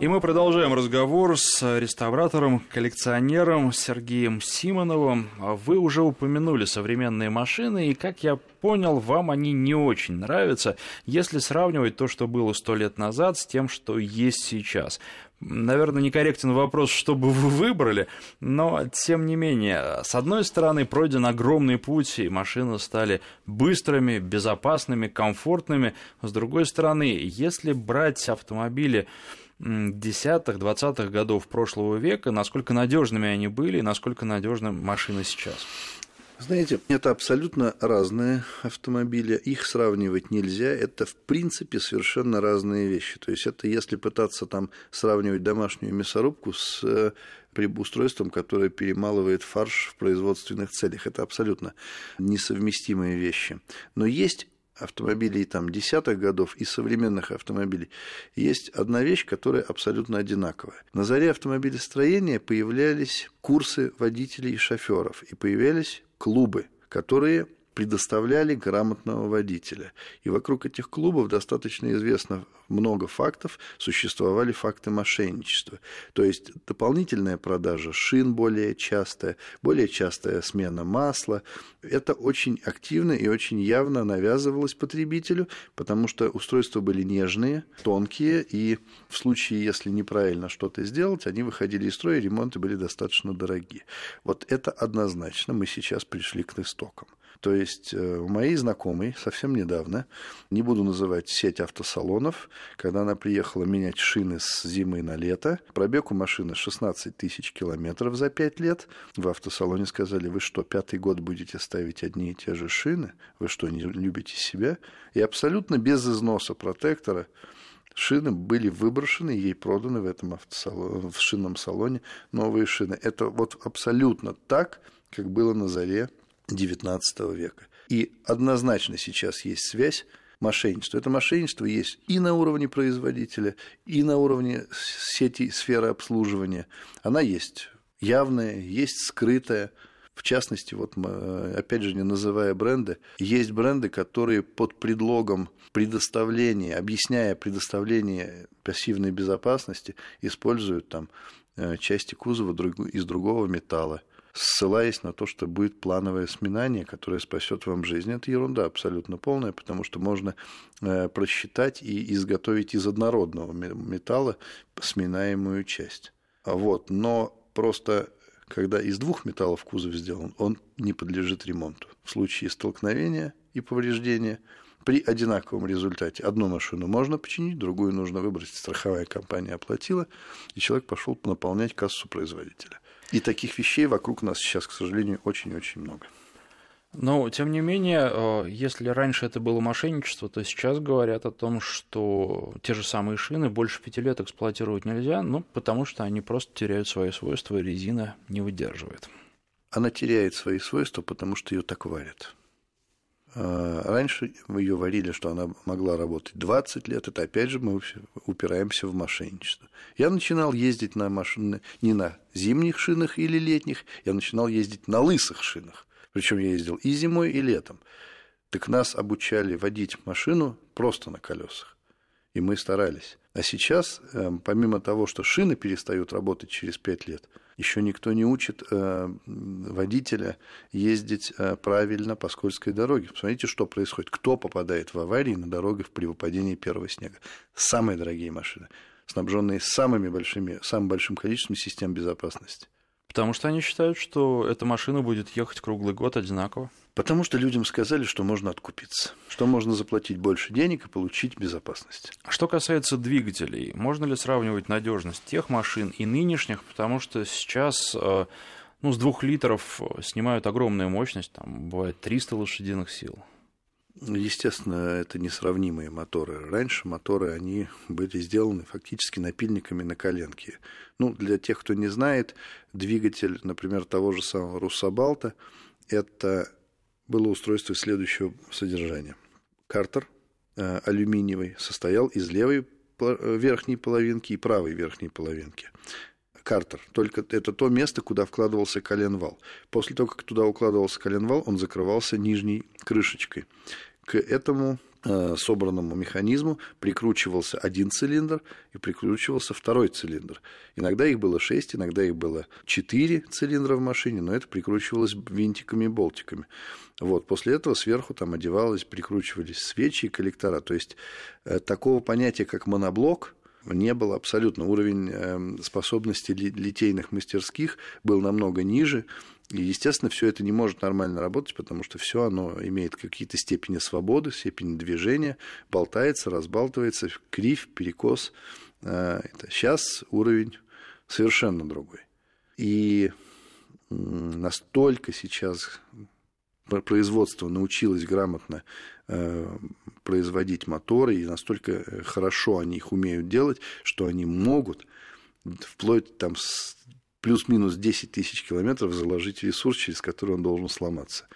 И мы продолжаем разговор с реставратором, коллекционером Сергеем Симоновым. Вы уже упомянули современные машины, и, как я понял, вам они не очень нравятся, если сравнивать то, что было сто лет назад, с тем, что есть сейчас. Наверное, некорректен вопрос, что бы вы выбрали, но, тем не менее, с одной стороны, пройден огромный путь, и машины стали быстрыми, безопасными, комфортными. С другой стороны, если брать автомобили десятых, двадцатых годов прошлого века, насколько надежными они были и насколько надежны машины сейчас? Знаете, это абсолютно разные автомобили, их сравнивать нельзя, это в принципе совершенно разные вещи. То есть это если пытаться там сравнивать домашнюю мясорубку с э, устройством, которое перемалывает фарш в производственных целях. Это абсолютно несовместимые вещи. Но есть автомобилей там десятых годов и современных автомобилей есть одна вещь, которая абсолютно одинаковая. На заре автомобилестроения появлялись курсы водителей и шоферов, и появлялись клубы, которые предоставляли грамотного водителя. И вокруг этих клубов достаточно известно много фактов, существовали факты мошенничества. То есть дополнительная продажа шин более частая, более частая смена масла. Это очень активно и очень явно навязывалось потребителю, потому что устройства были нежные, тонкие, и в случае, если неправильно что-то сделать, они выходили из строя, ремонты были достаточно дорогие. Вот это однозначно мы сейчас пришли к истокам. То есть э, у моей знакомой совсем недавно, не буду называть сеть автосалонов, когда она приехала менять шины с зимы на лето, пробег у машины 16 тысяч километров за 5 лет, в автосалоне сказали, вы что, пятый год будете ставить одни и те же шины? Вы что, не любите себя? И абсолютно без износа протектора шины были выброшены, ей проданы в этом автосалоне, в шинном салоне новые шины. Это вот абсолютно так, как было на заре XIX века. И однозначно сейчас есть связь мошенничества. Это мошенничество есть и на уровне производителя, и на уровне сети сферы обслуживания. Она есть явная, есть скрытая. В частности, вот опять же, не называя бренды, есть бренды, которые под предлогом предоставления, объясняя предоставление пассивной безопасности, используют там э, части кузова из другого металла – ссылаясь на то, что будет плановое сминание, которое спасет вам жизнь. Это ерунда абсолютно полная, потому что можно э, просчитать и изготовить из однородного металла сминаемую часть. Вот. Но просто когда из двух металлов кузов сделан, он не подлежит ремонту. В случае столкновения и повреждения при одинаковом результате одну машину можно починить, другую нужно выбросить, страховая компания оплатила, и человек пошел наполнять кассу производителя. И таких вещей вокруг нас сейчас, к сожалению, очень-очень много. Но, тем не менее, э, если раньше это было мошенничество, то сейчас говорят о том, что те же самые шины больше пяти лет эксплуатировать нельзя, ну, потому что они просто теряют свои свойства, резина не выдерживает. Она теряет свои свойства, потому что ее так варят. А, раньше ее варили, что она могла работать 20 лет. Это опять же мы упираемся в мошенничество. Я начинал ездить на машине не на зимних шинах или летних, я начинал ездить на лысых шинах. Причем я ездил и зимой, и летом. Так нас обучали водить машину просто на колесах. И мы старались. А сейчас, эм, помимо того, что шины перестают работать через 5 лет, еще никто не учит э, водителя ездить э, правильно по скользкой дороге. Посмотрите, что происходит. Кто попадает в аварии на дорогах при выпадении первого снега? Самые дорогие машины, снабженные самыми большими, самым большим количеством систем безопасности. Потому что они считают, что эта машина будет ехать круглый год одинаково. Потому что людям сказали, что можно откупиться, что можно заплатить больше денег и получить безопасность. Что касается двигателей, можно ли сравнивать надежность тех машин и нынешних, потому что сейчас э, ну, с двух литров снимают огромную мощность, там бывает 300 лошадиных сил. Естественно, это несравнимые моторы. Раньше моторы, они были сделаны фактически напильниками на коленке. Ну, для тех, кто не знает, двигатель, например, того же самого Руссобалта, это было устройство следующего содержания. Картер э, алюминиевый состоял из левой верхней половинки и правой верхней половинки. Картер. Только это то место, куда вкладывался коленвал. После того, как туда укладывался коленвал, он закрывался нижней крышечкой. К этому Э, собранному механизму прикручивался один цилиндр и прикручивался второй цилиндр. Иногда их было шесть, иногда их было четыре цилиндра в машине, но это прикручивалось винтиками и болтиками. Вот. После этого сверху там одевалось, прикручивались свечи и коллектора. То есть э, такого понятия, как моноблок, не было абсолютно. Уровень э, способности литейных мастерских был намного ниже, и, естественно, все это не может нормально работать, потому что все оно имеет какие-то степени свободы, степени движения, болтается, разбалтывается, кривь, перекос. Сейчас уровень совершенно другой. И настолько сейчас производство научилось грамотно э, производить моторы, и настолько э, хорошо они их умеют делать, что они могут вплоть там с плюс-минус 10 тысяч километров заложить ресурс, через который он должен сломаться.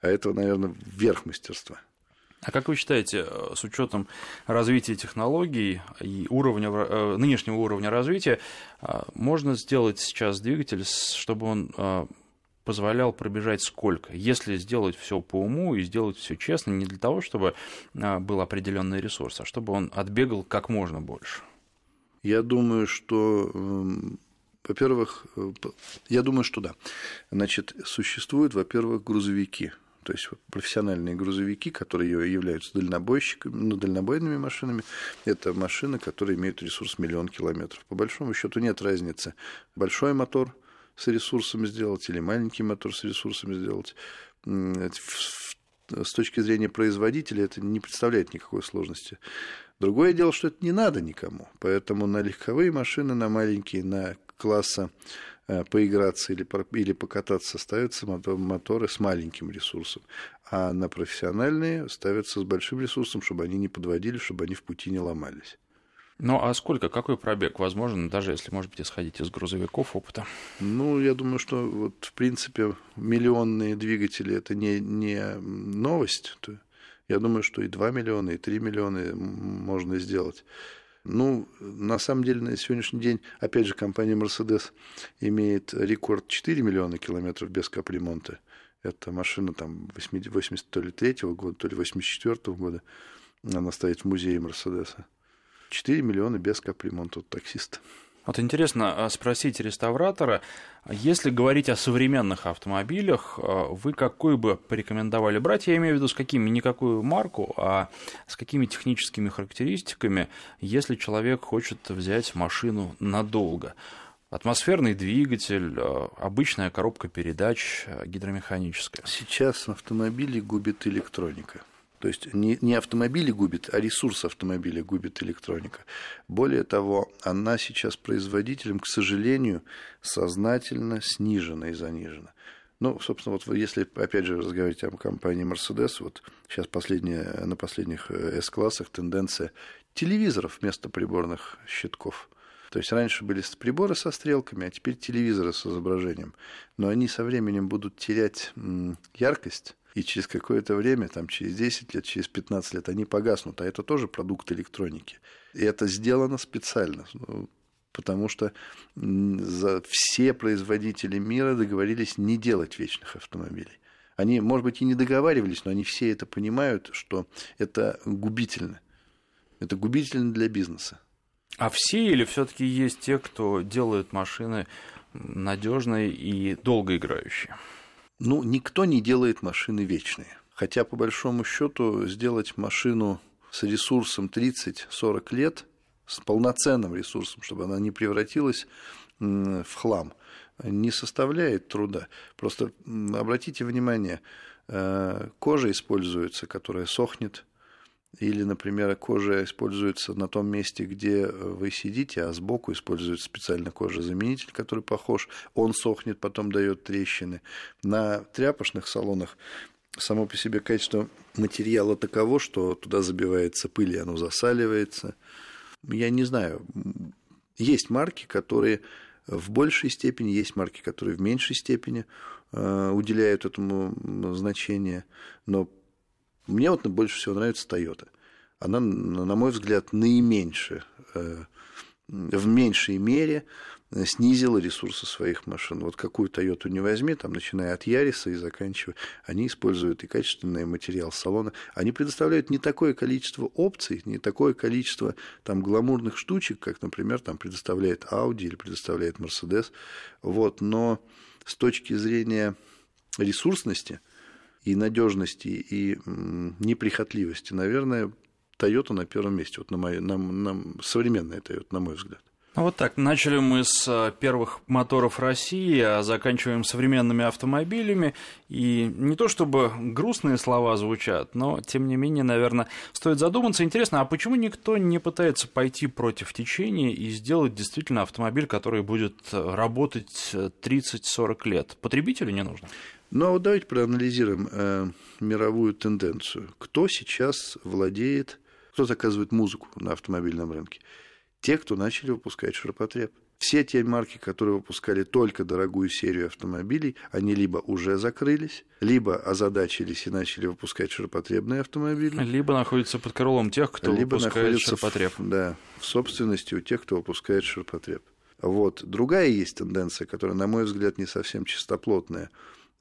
А это, наверное, верх мастерства. А как вы считаете, с учетом развития технологий и уровня, э, нынешнего уровня развития, э, можно сделать сейчас двигатель, чтобы он э, позволял пробежать сколько, если сделать все по уму и сделать все честно, не для того, чтобы был определенный ресурс, а чтобы он отбегал как можно больше? Я думаю, что эм, во-первых, э, я думаю, что да. Значит, существуют, во-первых, грузовики, то есть профессиональные грузовики, которые являются дальнобойщиками, ну, дальнобойными машинами, это машины, которые имеют ресурс миллион километров. По большому счету нет разницы, большой мотор с ресурсом сделать или маленький мотор с ресурсами сделать. С точки зрения производителя это не представляет никакой сложности. Другое дело, что это не надо никому. Поэтому на легковые машины, на маленькие, на класса э, поиграться или, или покататься ставятся моторы с маленьким ресурсом, а на профессиональные ставятся с большим ресурсом, чтобы они не подводили, чтобы они в пути не ломались. Ну, а сколько, какой пробег возможен, даже если, может быть, исходить из грузовиков опыта? Ну, я думаю, что вот, в принципе, миллионные двигатели – это не, не новость. Я думаю, что и 2 миллиона, и 3 миллиона можно сделать. Ну, на самом деле, на сегодняшний день, опять же, компания Mercedes имеет рекорд 4 миллиона километров без капремонта. Это машина там 83 -го года, то ли 84 -го года. Она стоит в музее Мерседеса. 4 миллиона без капремонта от таксиста. Вот интересно а, спросить реставратора, если говорить о современных автомобилях, а, вы какой бы порекомендовали брать? Я имею в виду с какими, не какую марку, а с какими техническими характеристиками, если человек хочет взять машину надолго? Атмосферный двигатель, а, обычная коробка передач, гидромеханическая. Сейчас автомобили губит электроника. То есть не, не автомобили губит, а ресурс автомобиля губит электроника. Более того, она сейчас производителем, к сожалению, сознательно снижена и занижена. Ну, собственно, вот если, опять же, разговаривать о компании Mercedes, вот сейчас последняя, на последних S-классах тенденция телевизоров вместо приборных щитков. То есть раньше были приборы со стрелками, а теперь телевизоры с изображением. Но они со временем будут терять яркость, и через какое-то время, там, через 10 лет, через 15 лет, они погаснут. А это тоже продукт электроники. И это сделано специально, ну, потому что за все производители мира договорились не делать вечных автомобилей. Они, может быть, и не договаривались, но они все это понимают, что это губительно. Это губительно для бизнеса. А все или все-таки есть те, кто делает машины надежные и долгоиграющие? Ну, никто не делает машины вечные. Хотя, по большому счету, сделать машину с ресурсом 30-40 лет, с полноценным ресурсом, чтобы она не превратилась в хлам, не составляет труда. Просто обратите внимание, э, кожа используется, которая сохнет, или, например, кожа используется на том месте, где вы сидите, а сбоку используется специально кожезаменитель, который похож. Он сохнет, потом дает трещины. На тряпочных салонах само по себе качество материала таково, что туда забивается пыль, и оно засаливается. Я не знаю. Есть марки, которые в большей степени, есть марки, которые в меньшей степени э, уделяют этому значение, но мне вот больше всего нравится Toyota. Она, на мой взгляд, наименьше, э, в меньшей мере снизила ресурсы своих машин. Вот какую Toyota не возьми, там, начиная от Яриса и заканчивая, они используют и качественный материал салона. Они предоставляют не такое количество опций, не такое количество там гламурных штучек, как, например, там предоставляет Audi или предоставляет Mercedes. Вот, но с точки зрения ресурсности и надежности и неприхотливости, наверное, Toyota на первом месте, вот на, моей, на, на современная Toyota, на мой взгляд. Ну, вот так, начали мы с э, первых моторов России, а заканчиваем современными автомобилями. И не то чтобы грустные слова звучат, но, тем не менее, наверное, стоит задуматься. Интересно, а почему никто не пытается пойти против течения и сделать действительно автомобиль, который будет работать 30-40 лет? Потребителю не нужно? Ну, а вот давайте проанализируем э, мировую тенденцию. Кто сейчас владеет, кто заказывает музыку на автомобильном рынке? те, кто начали выпускать ширпотреб. Все те марки, которые выпускали только дорогую серию автомобилей, они либо уже закрылись, либо озадачились и начали выпускать ширпотребные автомобили. Либо находятся под крылом тех, кто либо выпускает ширпотреб. В, да, в собственности у тех, кто выпускает ширпотреб. Вот. Другая есть тенденция, которая, на мой взгляд, не совсем чистоплотная.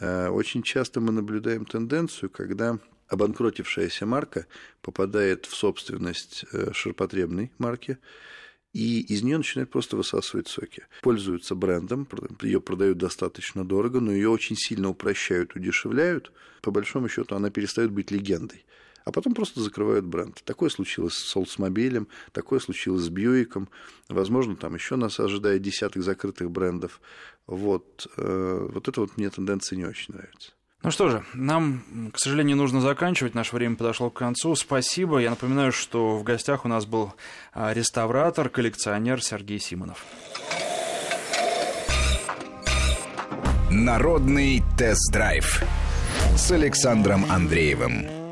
Э, очень часто мы наблюдаем тенденцию, когда обанкротившаяся марка попадает в собственность э, ширпотребной марки, и из нее начинают просто высасывать соки. Пользуются брендом, ее продают достаточно дорого, но ее очень сильно упрощают, удешевляют. По большому счету она перестает быть легендой. А потом просто закрывают бренд. Такое случилось с Oldsmobile, такое случилось с Бьюиком. Возможно, там еще нас ожидает десяток закрытых брендов. Вот, э, вот это вот мне тенденция не очень нравится. Ну что же, нам, к сожалению, нужно заканчивать. Наше время подошло к концу. Спасибо. Я напоминаю, что в гостях у нас был а, реставратор, коллекционер Сергей Симонов. Народный тест-драйв с Александром Андреевым.